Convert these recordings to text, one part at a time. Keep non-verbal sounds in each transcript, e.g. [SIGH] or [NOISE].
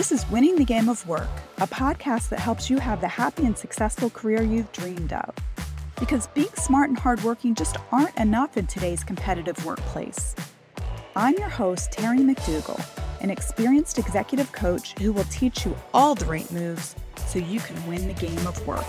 This is Winning the Game of Work, a podcast that helps you have the happy and successful career you've dreamed of. Because being smart and hardworking just aren't enough in today's competitive workplace. I'm your host, Terry McDougall, an experienced executive coach who will teach you all the right moves so you can win the game of work.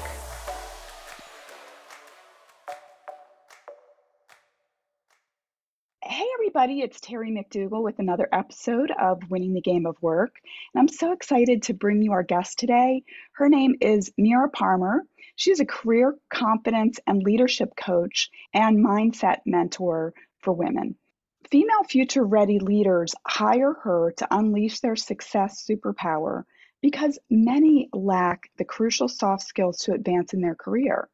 Everybody, it's Terry McDougall with another episode of Winning the Game of Work. And I'm so excited to bring you our guest today. Her name is Mira Parmar. She's a career confidence and leadership coach and mindset mentor for women. Female future ready leaders hire her to unleash their success superpower because many lack the crucial soft skills to advance in their career.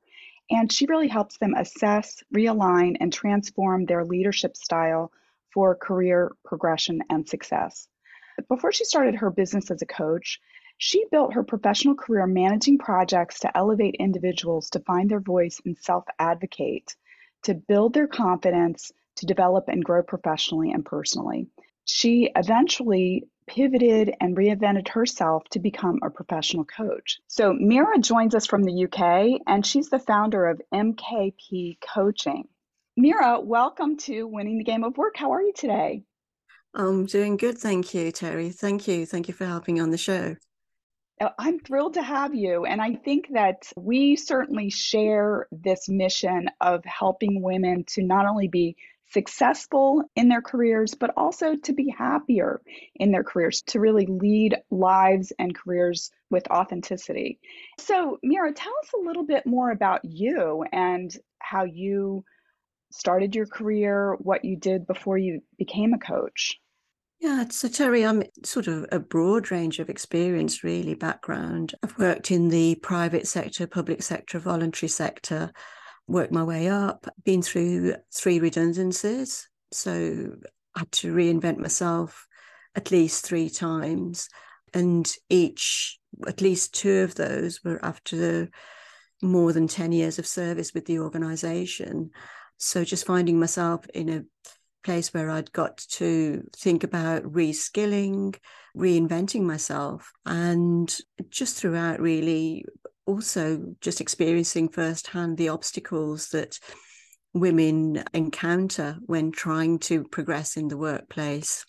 And she really helps them assess, realign, and transform their leadership style for career progression and success. Before she started her business as a coach, she built her professional career managing projects to elevate individuals to find their voice and self advocate, to build their confidence, to develop and grow professionally and personally. She eventually pivoted and reinvented herself to become a professional coach. So, Mira joins us from the UK, and she's the founder of MKP Coaching. Mira, welcome to Winning the Game of Work. How are you today? I'm doing good. Thank you, Terry. Thank you. Thank you for helping on the show. Uh, I'm thrilled to have you. And I think that we certainly share this mission of helping women to not only be successful in their careers, but also to be happier in their careers, to really lead lives and careers with authenticity. So, Mira, tell us a little bit more about you and how you started your career, what you did before you became a coach. Yeah, so uh, Terry, I'm sort of a broad range of experience, really, background. I've worked in the private sector, public sector, voluntary sector, worked my way up, been through three redundancies. So I had to reinvent myself at least three times. And each, at least two of those were after more than 10 years of service with the organization. So just finding myself in a place where I'd got to think about reskilling, reinventing myself, and just throughout really also just experiencing firsthand the obstacles that women encounter when trying to progress in the workplace.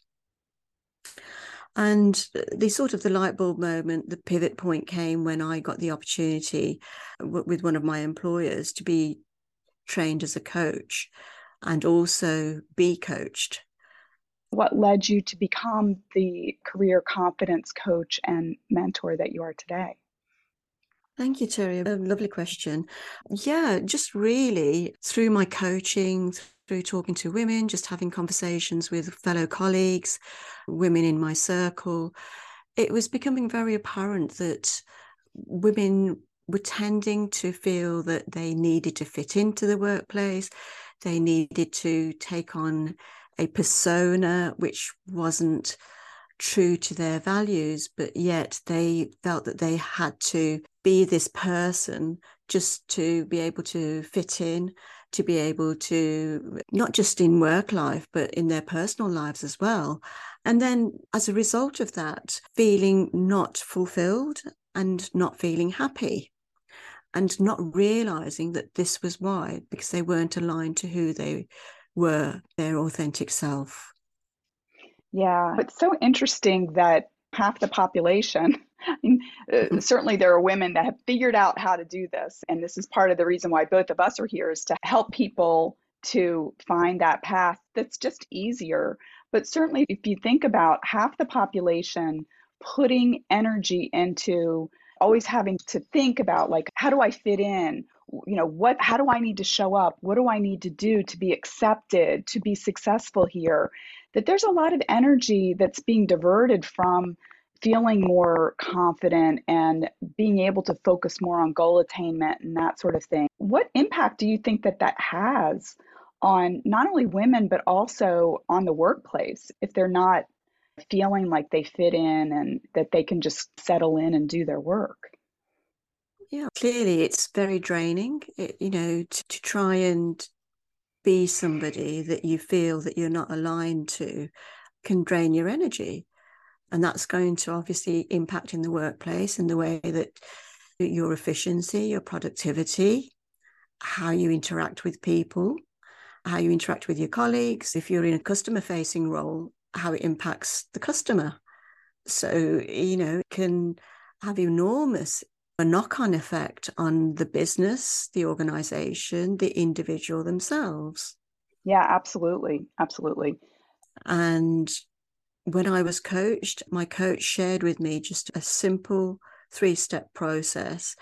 And the sort of the light bulb moment, the pivot point came when I got the opportunity with one of my employers to be trained as a coach and also be coached. What led you to become the career confidence coach and mentor that you are today? Thank you, Terry. A lovely question. Yeah, just really through my coaching, through talking to women, just having conversations with fellow colleagues, women in my circle, it was becoming very apparent that women were tending to feel that they needed to fit into the workplace, they needed to take on a persona which wasn't true to their values, but yet they felt that they had to be this person just to be able to fit in, to be able to, not just in work life, but in their personal lives as well. And then as a result of that, feeling not fulfilled and not feeling happy and not realizing that this was why, because they weren't aligned to who they were, their authentic self. Yeah, it's so interesting that half the population, [LAUGHS] I mean, uh, mm-hmm. certainly there are women that have figured out how to do this. And this is part of the reason why both of us are here is to help people to find that path that's just easier. But certainly, if you think about half the population putting energy into always having to think about, like, how do I fit in? you know what how do i need to show up? What do i need to do to be accepted to be successful here? That there's a lot of energy that's being diverted from feeling more confident and being able to focus more on goal attainment and that sort of thing. What impact do you think that that has on not only women but also on the workplace if they're not feeling like they fit in and that they can just settle in and do their work yeah, clearly it's very draining, it, you know, to, to try and be somebody that you feel that you're not aligned to can drain your energy. And that's going to obviously impact in the workplace in the way that your efficiency, your productivity, how you interact with people, how you interact with your colleagues. If you're in a customer facing role, how it impacts the customer. So, you know, it can have enormous a knock on effect on the business, the organization, the individual themselves. Yeah, absolutely. Absolutely. And when I was coached, my coach shared with me just a simple three step process,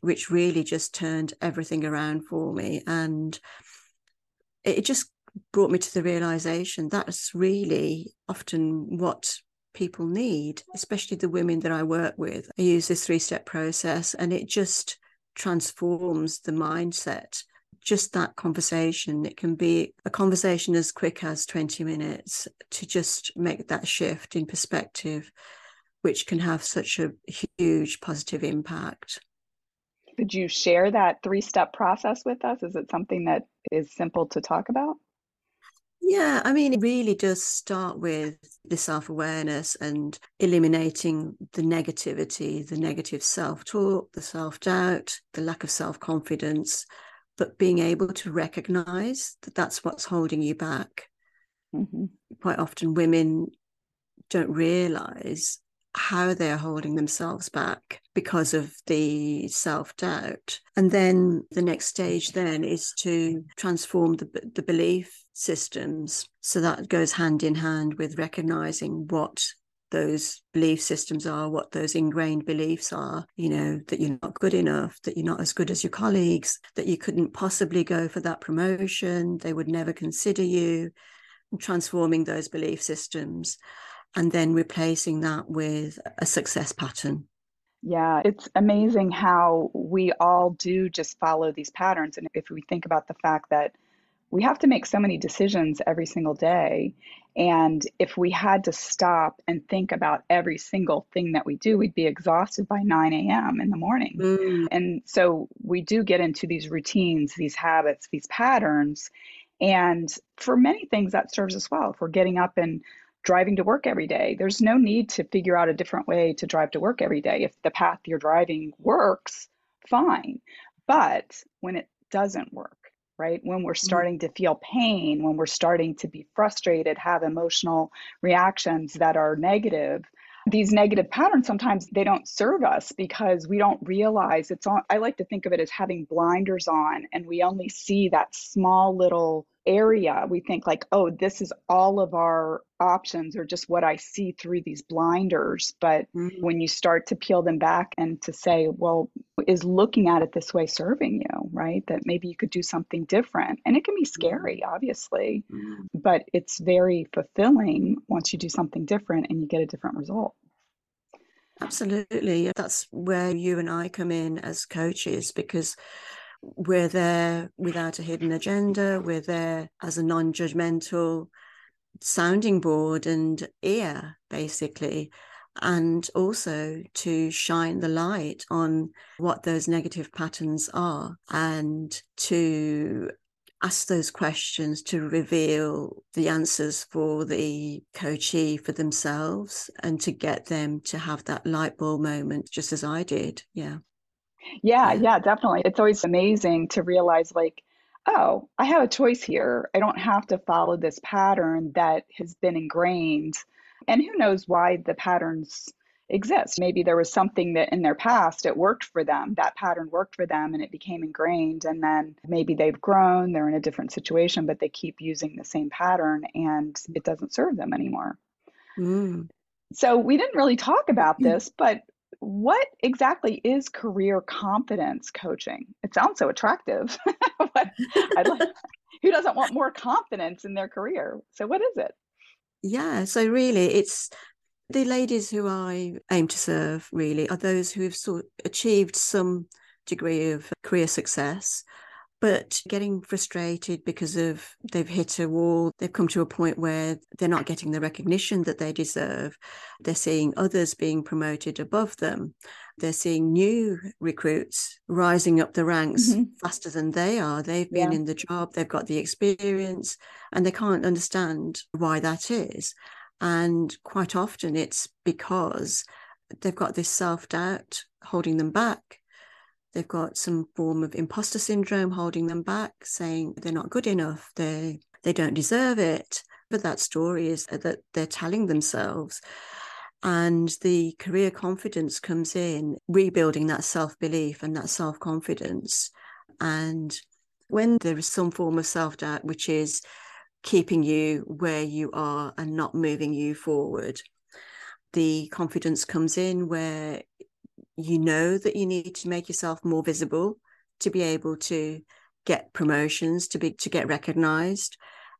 which really just turned everything around for me. And it just brought me to the realization that's really often what people need, especially the women that I work with. I use this three step process and it just transforms the mindset. Just that conversation, it can be a conversation as quick as 20 minutes to just make that shift in perspective, which can have such a huge positive impact. Could you share that three step process with us? Is it something that is simple to talk about? Yeah, I mean, it really does start with the self awareness and eliminating the negativity, the negative self talk, the self doubt, the lack of self confidence, but being able to recognize that that's what's holding you back. Mm-hmm. Quite often, women don't realize how they're holding themselves back because of the self doubt. And then the next stage then is to transform the, the belief systems. So that goes hand in hand with recognizing what those belief systems are, what those ingrained beliefs are, you know, that you're not good enough, that you're not as good as your colleagues, that you couldn't possibly go for that promotion, they would never consider you, transforming those belief systems and then replacing that with a success pattern. Yeah, it's amazing how we all do just follow these patterns. And if we think about the fact that we have to make so many decisions every single day. And if we had to stop and think about every single thing that we do, we'd be exhausted by 9 a.m. in the morning. Mm. And so we do get into these routines, these habits, these patterns. And for many things, that serves us well. If we're getting up and driving to work every day. There's no need to figure out a different way to drive to work every day. If the path you're driving works, fine. But when it doesn't work, right? When we're mm-hmm. starting to feel pain, when we're starting to be frustrated, have emotional reactions that are negative, these negative patterns sometimes they don't serve us because we don't realize it's on I like to think of it as having blinders on and we only see that small little area we think like oh this is all of our options or just what i see through these blinders but mm-hmm. when you start to peel them back and to say well is looking at it this way serving you right that maybe you could do something different and it can be scary mm-hmm. obviously mm-hmm. but it's very fulfilling once you do something different and you get a different result absolutely that's where you and i come in as coaches because we're there without a hidden agenda. We're there as a non judgmental sounding board and ear, basically. And also to shine the light on what those negative patterns are and to ask those questions to reveal the answers for the coachee for themselves and to get them to have that light bulb moment, just as I did. Yeah. Yeah, yeah, definitely. It's always amazing to realize, like, oh, I have a choice here. I don't have to follow this pattern that has been ingrained. And who knows why the patterns exist? Maybe there was something that in their past it worked for them, that pattern worked for them and it became ingrained. And then maybe they've grown, they're in a different situation, but they keep using the same pattern and it doesn't serve them anymore. Mm. So we didn't really talk about mm. this, but what exactly is career confidence coaching? It sounds so attractive. [LAUGHS] like, [LAUGHS] who doesn't want more confidence in their career? So, what is it? Yeah, so really, it's the ladies who I aim to serve. Really, are those who have sort of achieved some degree of career success but getting frustrated because of they've hit a wall they've come to a point where they're not getting the recognition that they deserve they're seeing others being promoted above them they're seeing new recruits rising up the ranks mm-hmm. faster than they are they've been yeah. in the job they've got the experience and they can't understand why that is And quite often it's because they've got this self doubt holding them back. They've got some form of imposter syndrome holding them back, saying they're not good enough, they they don't deserve it. But that story is uh, that they're telling themselves. And the career confidence comes in, rebuilding that self belief and that self confidence. And when there is some form of self doubt, which is keeping you where you are and not moving you forward, the confidence comes in where you know that you need to make yourself more visible to be able to get promotions to be to get recognized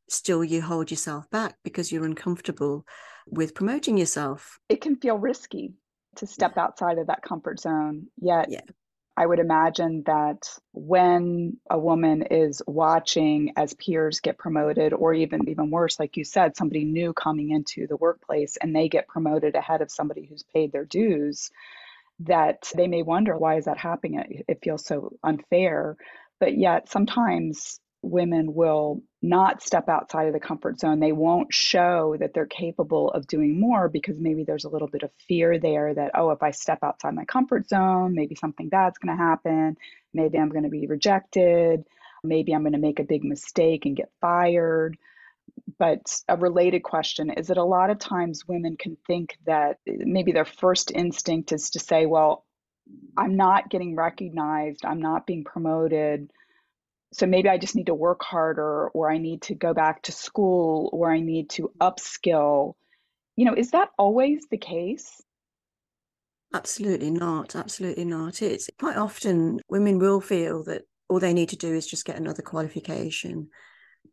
still you hold yourself back because you're uncomfortable with promoting yourself. It can feel risky to step outside of that comfort zone. Yet, yeah. I would imagine that when a woman is watching as peers get promoted, or even even worse, like you said, somebody new coming into the workplace and they get promoted ahead of somebody who's paid their dues, that they may wonder why is that happening? It, it feels so unfair. But yet sometimes women will not step outside of the comfort zone. They won't show that they're capable of doing more because maybe there's a little bit of fear there that, oh, if I step outside my comfort zone, maybe something bad's going to happen. Maybe I'm going to be rejected. Maybe I'm going to make a big mistake and get fired. But a related question is that a lot of times women can think that eh, maybe their first instinct is to say, well, I'm not getting recognized, I'm not being promoted so maybe I just need to work harder, or I need to go back to school, or I need to upskill. You know, is that always the case? Absolutely not. Absolutely not. It's quite often women will feel that all they need to do is just get another qualification.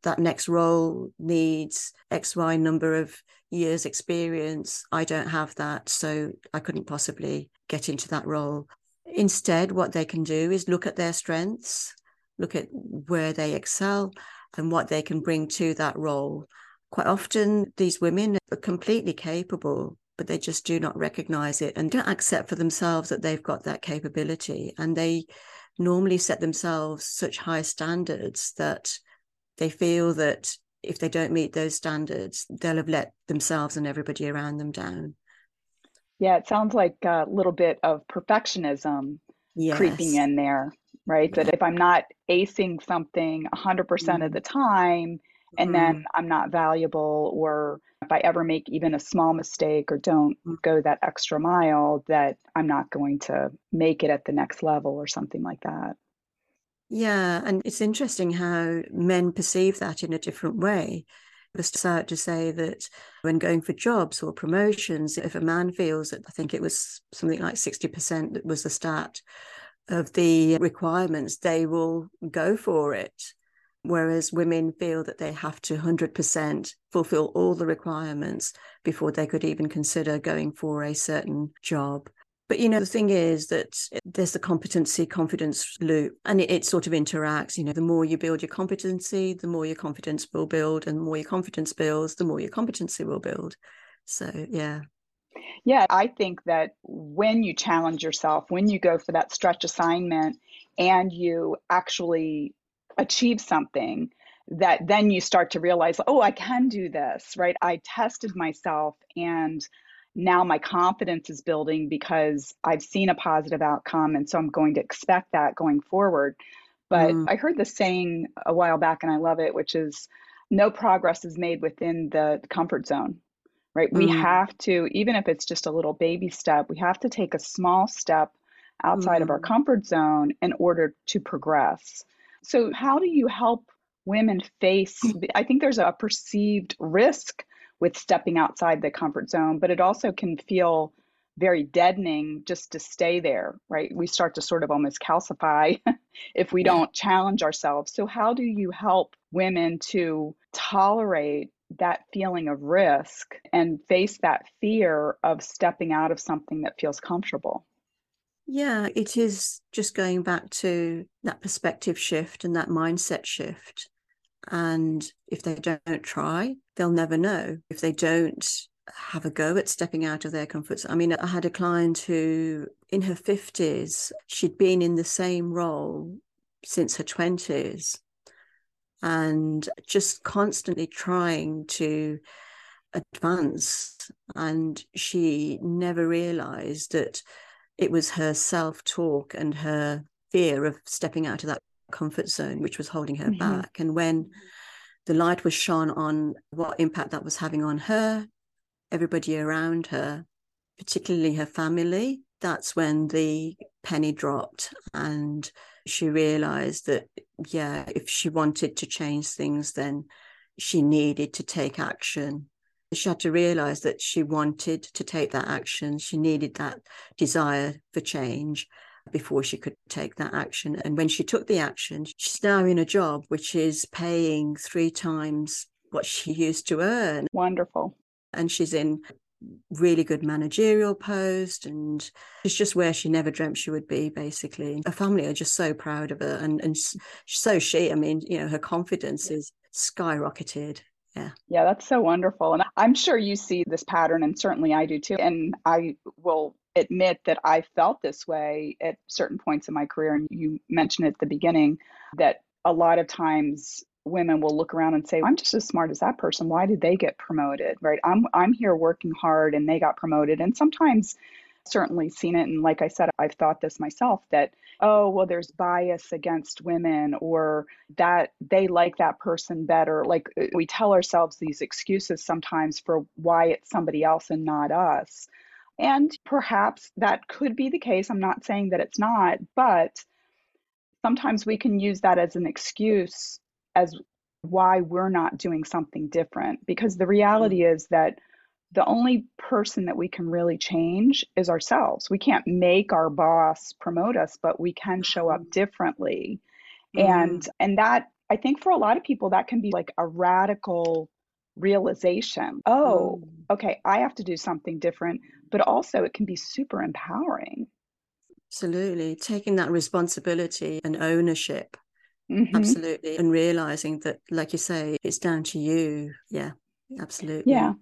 That next role needs X, Y number of years' experience. I don't have that, so I couldn't possibly get into that role. Instead, what they can do is look at their strengths look at where they excel and what they can bring to that role. Quite often, these women are completely capable, but they just do not recognize it and don't accept for themselves that they've got that capability. And they normally set themselves such high standards that they feel that if they don't meet those standards, they'll have let themselves and everybody around them down. Yeah, it sounds like a little bit of perfectionism yes. creeping in there right? That if I'm not acing something 100% mm-hmm. of the time, and mm-hmm. then I'm not valuable, or if I ever make even a small mistake or don't mm-hmm. go that extra mile, that I'm not going to make it at the next level or something like that. Yeah, and it's interesting how men perceive that in a different way. It out to say that when going for jobs or promotions, if a man feels that I think it was something like 60% that was the stat of the requirements, they will go for it. Whereas women feel that they have to 100% fulfill all the requirements before they could even consider going for a certain job. But you know, the thing is that there's the competency confidence loop and it, it, sort of interacts. You know, the more you build your competency, the more your confidence will build, and the more your confidence builds, the more your competency will build. So, yeah. Yeah, I think that when you challenge yourself, when you go for that stretch assignment and you actually achieve something, that then you start to realize, oh, I can do this, right? I tested myself and now my confidence is building because I've seen a positive outcome. And so I'm going to expect that going forward. But mm. I heard the saying a while back and I love it, which is no progress is made within the comfort zone right? We mm. have to, even if it's just a little baby step, we have to take a small step outside mm. of our mm. comfort zone in order to progress. So, how do you help women face? I think there's a perceived risk with stepping outside the comfort zone, but it also can feel very deadening just to stay there, right? We start to sort of almost calcify [LAUGHS] if we don't challenge ourselves. So, how do you help women to tolerate that feeling of risk and face that fear of stepping out of something that feels comfortable. Yeah, it is just going back to that perspective shift and that mindset shift. And if they don't try, they'll never know. If they don't have a go at stepping out of their comfort zone. I mean, I had a client who, in her 50s, she'd been in the same role since her 20s and just constantly trying to advance. And she never realized that it was her self talk and her fear of stepping out of that comfort zone which was holding her mm-hmm. back. And when the light was shone on what impact that was having on her, everybody around her, particularly her family, that's when the penny dropped and she realized that yeah if she wanted to change things then she needed to take action. She had to realize that she wanted to take that action. She needed that desire for change before she could take that action. And when she took the action she's now in a job which is paying three times what she [LAUGHS] used to earn. Wonderful. And she's in really good managerial post and it's just where she never dreamt she would be basically. Her family are just so proud of her and and so she i mean you know her confidence is skyrocketed. Yeah. Yeah that's so wonderful. And i'm sure you see this pattern and certainly i do too. And i will admit that i felt this way at certain points in my career and you mentioned at the beginning that a lot of times women will look around and say i'm just as smart as that person. Why did they get promoted? Right? I'm i'm here working hard and they got promoted and sometimes certainly seen it and like i said i've thought this myself that oh well there's bias against women or that they like that person better. Like uh, we tell ourselves these excuses sometimes for why it's somebody else and not us and perhaps that could be the case i'm not saying that it's not but sometimes we can use that as an excuse as why we're not doing something different because the reality mm-hmm. is that the only person that we can really change is ourselves. We can't make our boss promote us, but we can show up mm-hmm. differently. Mm. And and that I think for a lot of people that can be like a radical realization. Oh, mm. okay, I have to do something different, but also it can be super empowering. Absolutely. Taking that responsibility and ownership Mm-hmm. Absolutely. And realizing that, like you say, it's down to you. Yeah, absolutely. Yeah.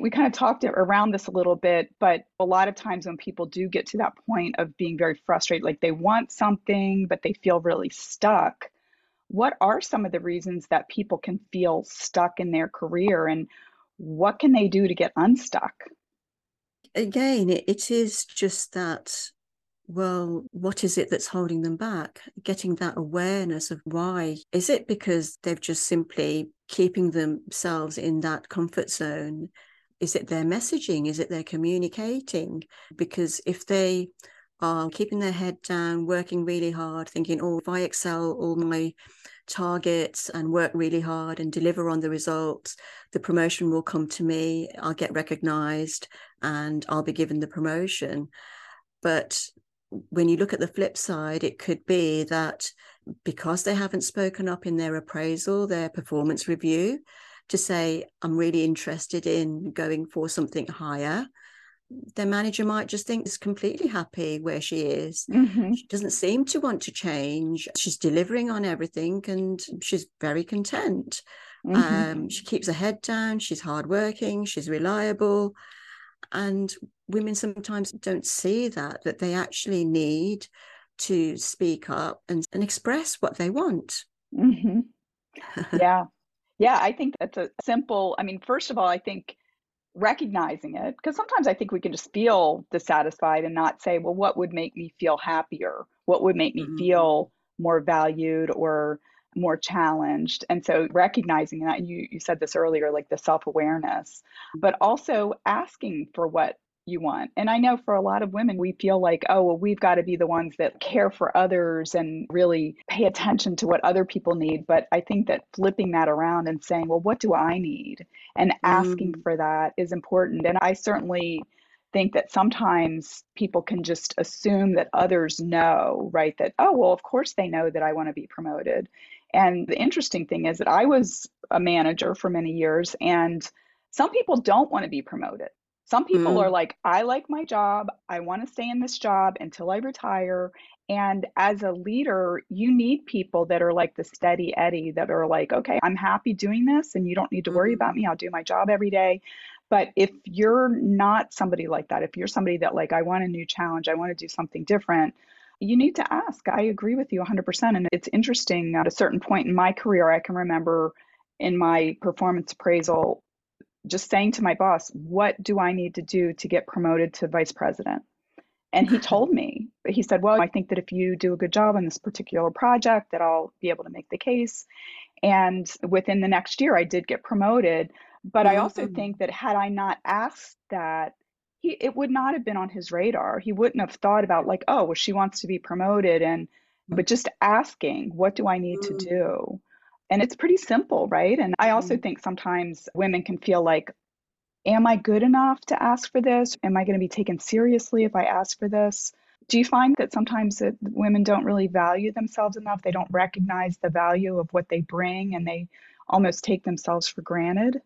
We kind of talked around this a little bit, but a lot of times when people do get to that point of being very frustrated, like they want something, but they feel really stuck, what are some of the reasons that people can feel stuck in their career and what can they do to get unstuck? Again, it is just that well, what is it that's holding them back? Getting that awareness of why. Is it because they've just simply keeping themselves in that comfort zone? Is it their messaging? Is it their communicating? Because if they are keeping their head down, working really hard, thinking, oh, if I excel all my targets and work really hard and deliver on the results, the promotion will come to me, I'll get recognized and I'll be given the promotion. But when you look at the flip side, it could be that because they haven't spoken up in their appraisal, their performance review, to say, I'm really interested in going for something higher, their manager might just think is completely happy where she is. Mm-hmm. She doesn't seem to want to change. She's delivering on everything and she's very content. Mm-hmm. Um, she keeps her head down. She's hardworking. She's reliable. And women sometimes don't see that, that they actually need to speak up and, and express what they want. Mm-hmm. [LAUGHS] Yeah. yeah. I think that's a simple, I mean, first of all, I think recognizing it, because sometimes I think we can just feel dissatisfied and not say, well, what would make me feel happier? What would make me mm-hmm. feel more valued or more challenged and so recognizing that you you said this earlier like the self-awareness but also asking for what you want and i know for a lot of women we feel like oh well we've got to be the ones that care for others and really pay attention to what other people need but i think that flipping that around and saying well what do i need and asking mm. for that is important and i certainly think that sometimes people can just assume that others know, right? That, oh, well, of course they know that I want to be promoted. And the interesting thing is that I was a manager for many years, and some people don't want to be promoted. Some people mm. are like, I like my job. I want to stay in this job until I retire. And as a leader, you need people that are like the steady Eddie that are like, okay, I'm happy doing this and you don't need to worry mm-hmm. about me. I'll do my job every day. But if you're not somebody like that, if you're somebody that like, I want a new challenge, I want to do something different, you need to ask. I agree with you 100%. And it's interesting at a certain point in my career, I can remember in my performance appraisal, just saying to my boss, What do I need to do to get promoted to vice president? And he [LAUGHS] told me, he said, Well, I think that if you do a good job on this particular project, that I'll be able to make the case. And within the next year, I did get promoted. But I also Mm. think that had I not asked that, he it would not have been on his radar. He wouldn't have thought about like, oh, well, she wants to be promoted, and but just asking, what do I need to Mm. do? And it's pretty simple, right? And I also Mm. think sometimes women can feel like, am I good enough to ask for this? Am I going to be taken seriously if I ask for this? Do you find that sometimes that women don't really value themselves enough? They don't recognize the value of what they bring and they almost take themselves for granted?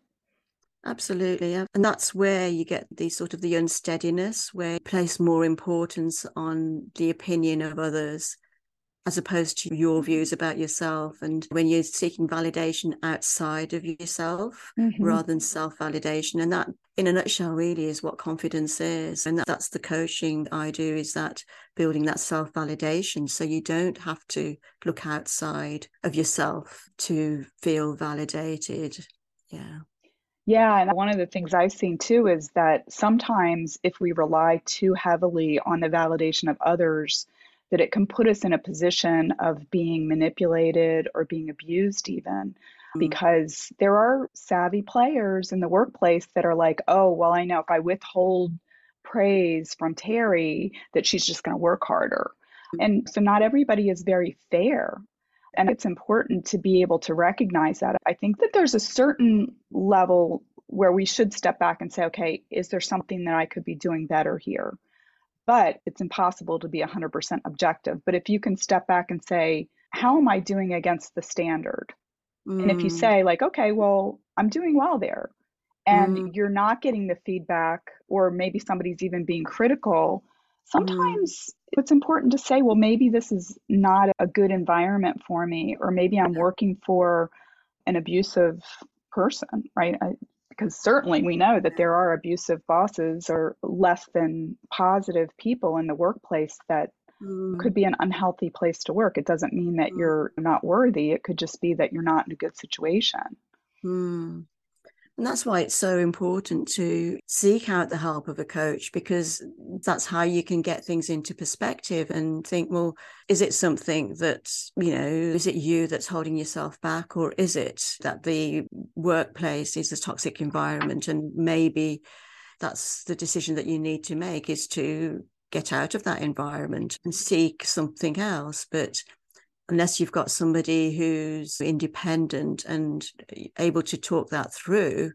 Absolutely. And that's where you get the sort of the unsteadiness, where you place more importance on the opinion of others as opposed to your views about yourself. And when you're seeking validation outside of yourself Mm-hmm. rather than self validation. And that, in a nutshell, really is what confidence is. And that, that's the coaching I do is that building that self validation. So you don't have to look outside of yourself to feel validated. Yeah. Yeah, and one of the things I've seen too is that sometimes if we rely too heavily on the validation of others, that it can put us in a position of being manipulated or being abused, even Mm. because there are savvy players in the workplace that are like, oh, well, I know if I withhold praise from Terry, that she's just going to work harder. And so not everybody is very fair. And it's important to be able to recognize that. I think that there's a certain level where we should step back and say, okay, is there something that I could be doing better here? But it's impossible to be 100% objective. But if you can step back and say, how am I doing against the standard? And if you Mm. say, like, okay, well, I'm doing well there, and Mm. you're not getting the feedback, or maybe somebody's even being critical, Mm. sometimes it's important to say, well, maybe this is not a good environment for me, or maybe I'm working for an abusive person, right? I, because certainly we know that there are abusive bosses or less than positive people in the workplace that Mm. could be an unhealthy place to work. It doesn't mean that Mm. you're not worthy. It could just be that you're not in a good situation. Mm. And that's why it's so important to seek out the help of a coach because that's how you can get things into perspective and think, well, is it something that, you know, is it you that's holding yourself back or is it that the workplace is a toxic environment and maybe that's the decision that you need to make is to get out of that environment and seek something else. But unless you've got somebody who's independent and able to talk that through,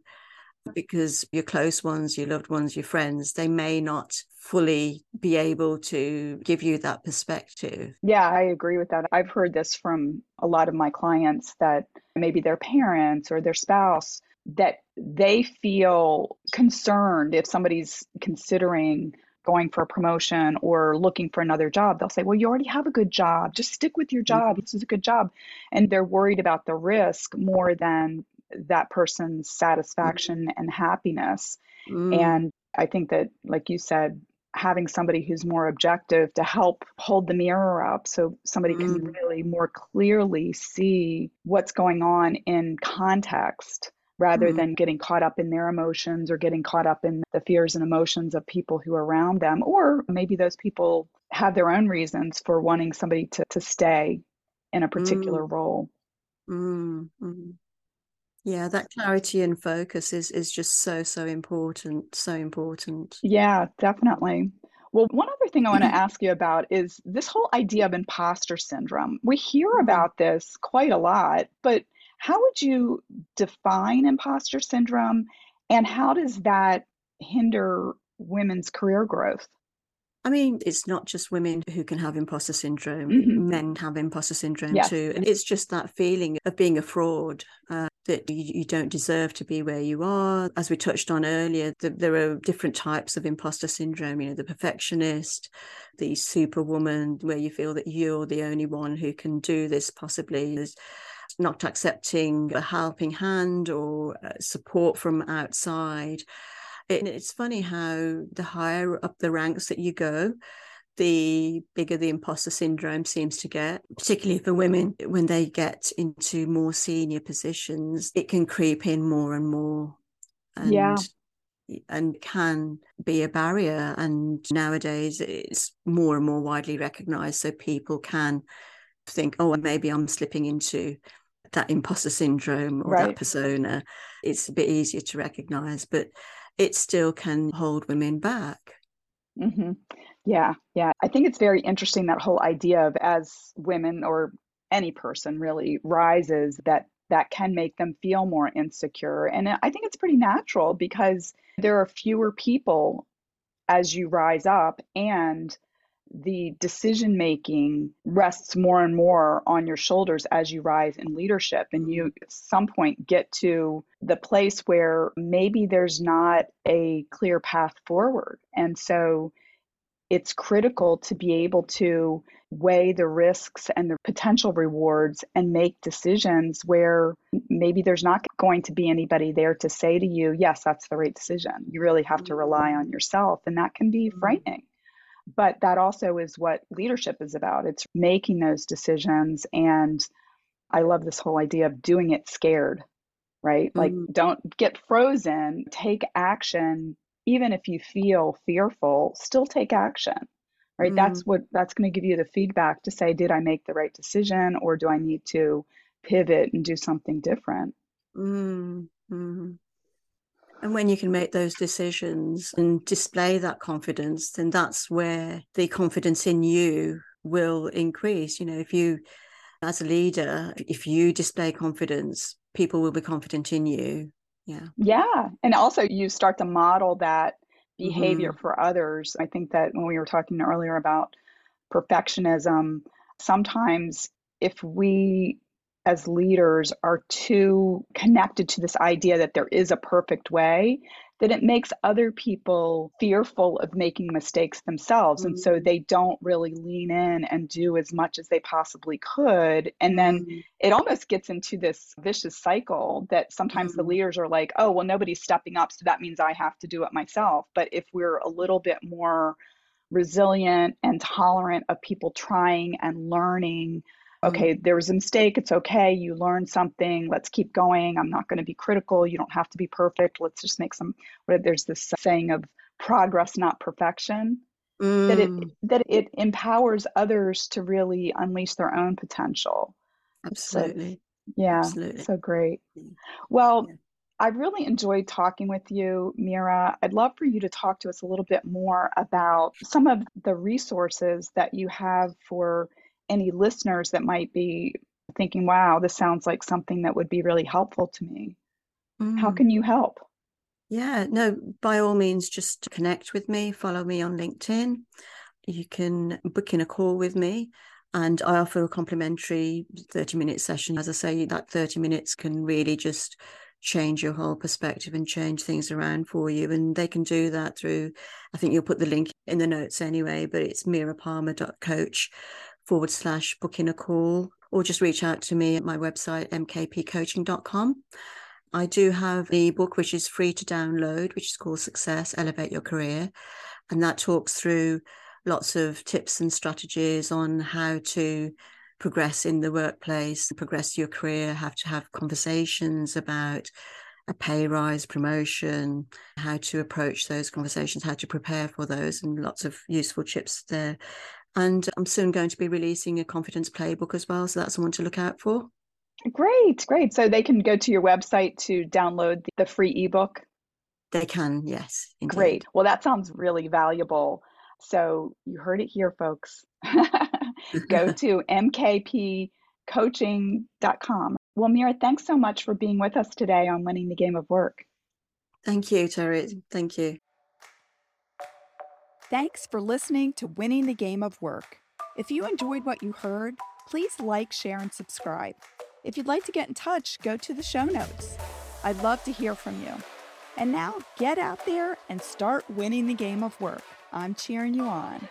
because your close ones, your loved ones, your friends, they may not fully be able to give you that perspective. Yeah, I agree with that. I've heard this from a lot of my clients that maybe their parents or their spouse that they feel concerned if somebody's considering going for a promotion or looking for another job. They'll say, Well, you already have a good job. Just stick with your job. This is a good job. And they're worried about the risk more than that person's satisfaction and happiness. Mm, And I think that, like you said, having somebody who's more objective to help hold the mirror up so somebody can Mm. really more clearly see what's going on in context rather Mm. than getting caught up in their emotions or getting caught up in the fears and emotions of people who are around them. Or maybe those people have their own reasons for wanting somebody to, to stay in a particular role. Mm, mm. Yeah, that clarity and focus is is just so, so important. So important. Yeah, definitely. Well, one other thing I want to ask you about is this whole idea of imposter syndrome. We hear Mhm. about this quite a lot, but how would you define imposter syndrome and how does that hinder women's career growth? I mean, it's not just women who can have imposter syndrome. Mhm. Men have imposter syndrome Yes. too. And it's just that feeling of being a fraud, uh, that you, you don't deserve to be where you are. As we touched on earlier, th- there are different types of imposter syndrome, you know, the perfectionist, the superwoman, where you feel that you're the only one who can do this possibly. There's not accepting a helping hand or uh, support from outside. It, it's funny how the higher up the ranks that you go, the bigger the imposter syndrome seems to get, particularly for women when they get into more senior positions, it can creep in more and more. and yeah. and can be a barrier and nowadays it's more and more widely recognized so people can think oh maybe i'm slipping into that imposter syndrome or Right. that persona it's a bit easier to recognize but it still can hold women back hmm Yeah, yeah. I think it's very interesting that whole idea of as women or any person really rises that that can make them feel more insecure. And I think it's pretty natural because there are fewer people as you rise up and the decision making rests more and more on your shoulders as you rise in leadership and you at some point get to the place where maybe there's not a clear path forward and so it's critical to be able to weigh the risks and the potential rewards and make decisions where maybe there's not going to be anybody there to say to you, yes, that's the right decision. You really have to rely on yourself, and that can be Mhm. frightening. But that also is what leadership is about. It's making those decisions. And I love this whole idea of doing it scared, right? Like, Mm. don't get frozen, take action even if you feel fearful, still take action. Right? Mm. That's what that's going to give you the feedback to say, did I make the right decision or do I need to pivot and do something different? Mm, mm. And when you can make those decisions and display that confidence, then that's where the confidence in you will increase. You know, if you, as a leader, if you display confidence, people will be confident in you. Yeah. Yeah. And also you start to model that behavior Mhm. for others. I think that when we were talking earlier about perfectionism, sometimes if we as leaders are too connected to this idea that there is a perfect way, that it makes other people fearful of making mistakes themselves. And so Mm. they don't really lean in and do as much as they possibly could. And then Mm, it almost gets into this vicious cycle that sometimes the Mm. leaders are like, oh, well, nobody's stepping up, so that means I have to do it myself. But if we're a little bit more resilient and tolerant of people trying and learning, okay, mm, there was a mistake, it's okay, you learned something, let's keep going. I'm not going to be critical, you don't have to be perfect. Let's just make some, what- there's this saying of progress, not perfection that it mm. that it empowers others to really unleash their own potential. So Absolutely. yeah, Absolutely. so great. Well, Yeah. I've really enjoyed talking with you, Mira. I'd love for you to talk to us a little bit more about some of the resources that you have for any listeners that might be thinking, wow, this sounds like something that would be really helpful to me. How Mm. can you help? Yeah, no, by all means, just connect with me, follow me on LinkedIn. You can book in a call with me, and I offer a complimentary 30 minute session. As I say, that 30 minutes can really just change your whole perspective and change things around for you. And they can do that through, I think you'll put the link in the notes anyway, but it's miraparmar.coach forward slash booking a call, or just reach out to me at my website, mkpcoaching.com. I do have the book which is free to download, which is called Success Elevate Your Career. And that talks through lots of tips and strategies on how to progress in the workplace, progress your career, have to have conversations about a pay rise, promotion, how to approach those conversations, how to prepare for those, and lots of useful tips there. And I'm soon going to be releasing a confidence playbook as well. So that's someone to look out for. Great, great. So they can go to your website to download the, free ebook. They can, yes, indeed. Great. Well, that sounds really valuable. So you heard it here, folks. [LAUGHS] Go to [LAUGHS] mkpcoaching.com. Well, Mira, thanks so much for being with us today on Winning the Game of Work. Thank you, Terry. Thank you. Thanks for listening to Winning the Game of Work. If you enjoyed what you heard, please like, share, and subscribe. If you'd like to get in touch, go to the show notes. I'd love to hear from you. And now get out there and start winning the game of work. I'm cheering you on.